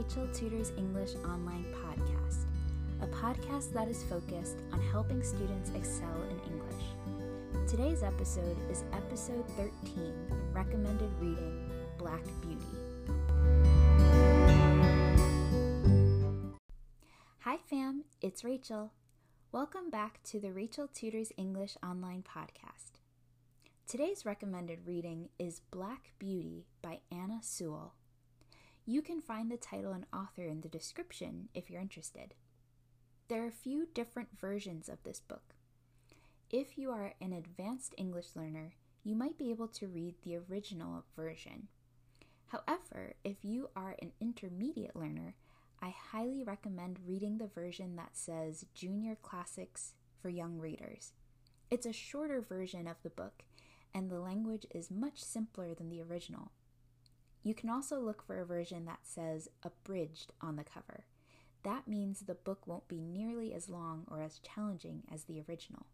Rachel Tutors English Online podcast, a podcast that is focused on helping students excel in English. Today's episode is episode 13 Recommended Reading Black Beauty. Hi, fam, it's Rachel. Welcome back to the Rachel Tutors English Online podcast. Today's recommended reading is Black Beauty by Anna Sewell. You can find the title and author in the description if you're interested. There are a few different versions of this book. If you are an advanced English learner, you might be able to read the original version. However, if you are an intermediate learner, I highly recommend reading the version that says Junior Classics for Young Readers. It's a shorter version of the book and the language is much simpler than the original. You can also look for a version that says abridged on the cover. That means the book won't be nearly as long or as challenging as the original.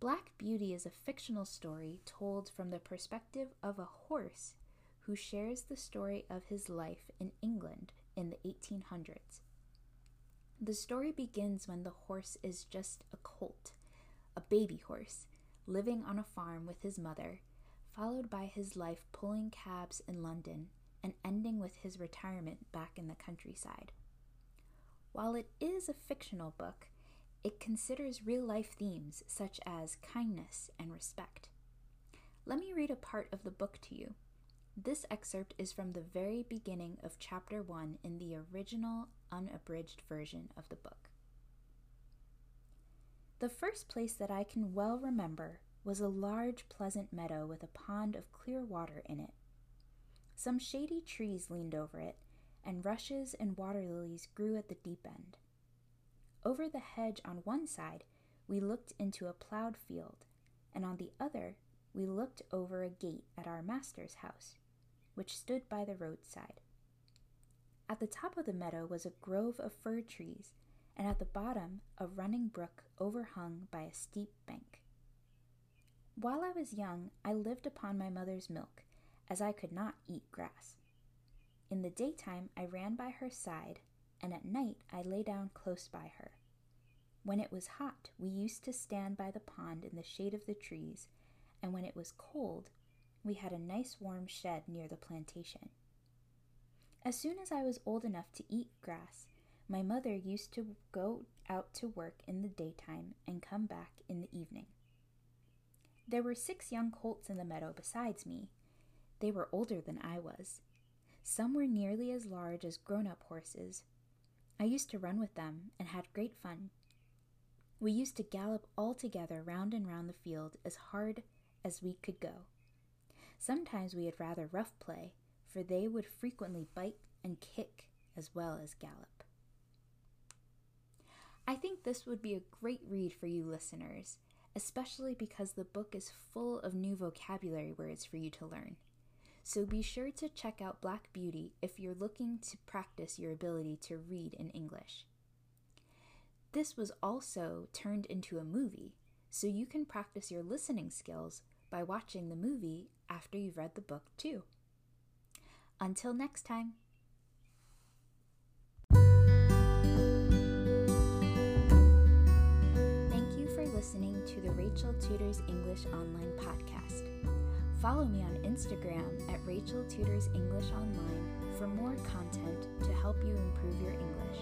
Black Beauty is a fictional story told from the perspective of a horse who shares the story of his life in England in the 1800s. The story begins when the horse is just a colt, a baby horse, living on a farm with his mother, followed by his life pulling cabs in London and ending with his retirement back in the countryside. While it is a fictional book, it considers real life themes such as kindness and respect. Let me read a part of the book to you. This excerpt is from the very beginning of chapter 1 in the original unabridged version of the book. The first place that I can well remember was a large, pleasant meadow with a pond of clear water in it. Some shady trees leaned over it, and rushes and water lilies grew at the deep end. Over the hedge on one side, we looked into a plowed field, and on the other, we looked over a gate at our master's house, which stood by the roadside. At the top of the meadow was a grove of fir trees and at the bottom a running brook overhung by a steep bank. While I was young, I lived upon my mother's milk, as I could not eat grass. In the daytime, I ran by her side, and at night I lay down close by her. When it was hot, we used to stand by the pond in the shade of the trees, and when it was cold, we had a nice warm shed near the plantation. As soon as I was old enough to eat grass, my mother used to go out to work in the daytime and come back in the evening. There were six young colts in the meadow besides me. They were older than I was. Some were nearly as large as grown up horses. I used to run with them and had great fun. We used to gallop all together round and round the field as hard as we could go. Sometimes we had rather rough play, for they would frequently bite and kick as well as gallop. I think this would be a great read for you listeners, especially because the book is full of new vocabulary words for you to learn. So be sure to check out Black Beauty if you're looking to practice your ability to read in English. This was also turned into a movie, so you can practice your listening skills by watching the movie after you've read the book too. Until next time. To the Rachel Tutors English Online podcast. Follow me on Instagram at Rachel Tutors English Online for more content to help you improve your English.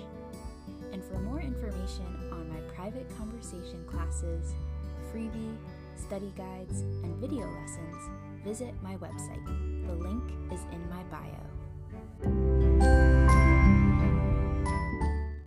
And for more information on my private conversation classes, freebie, study guides, and video lessons, visit my website. The link is in my bio.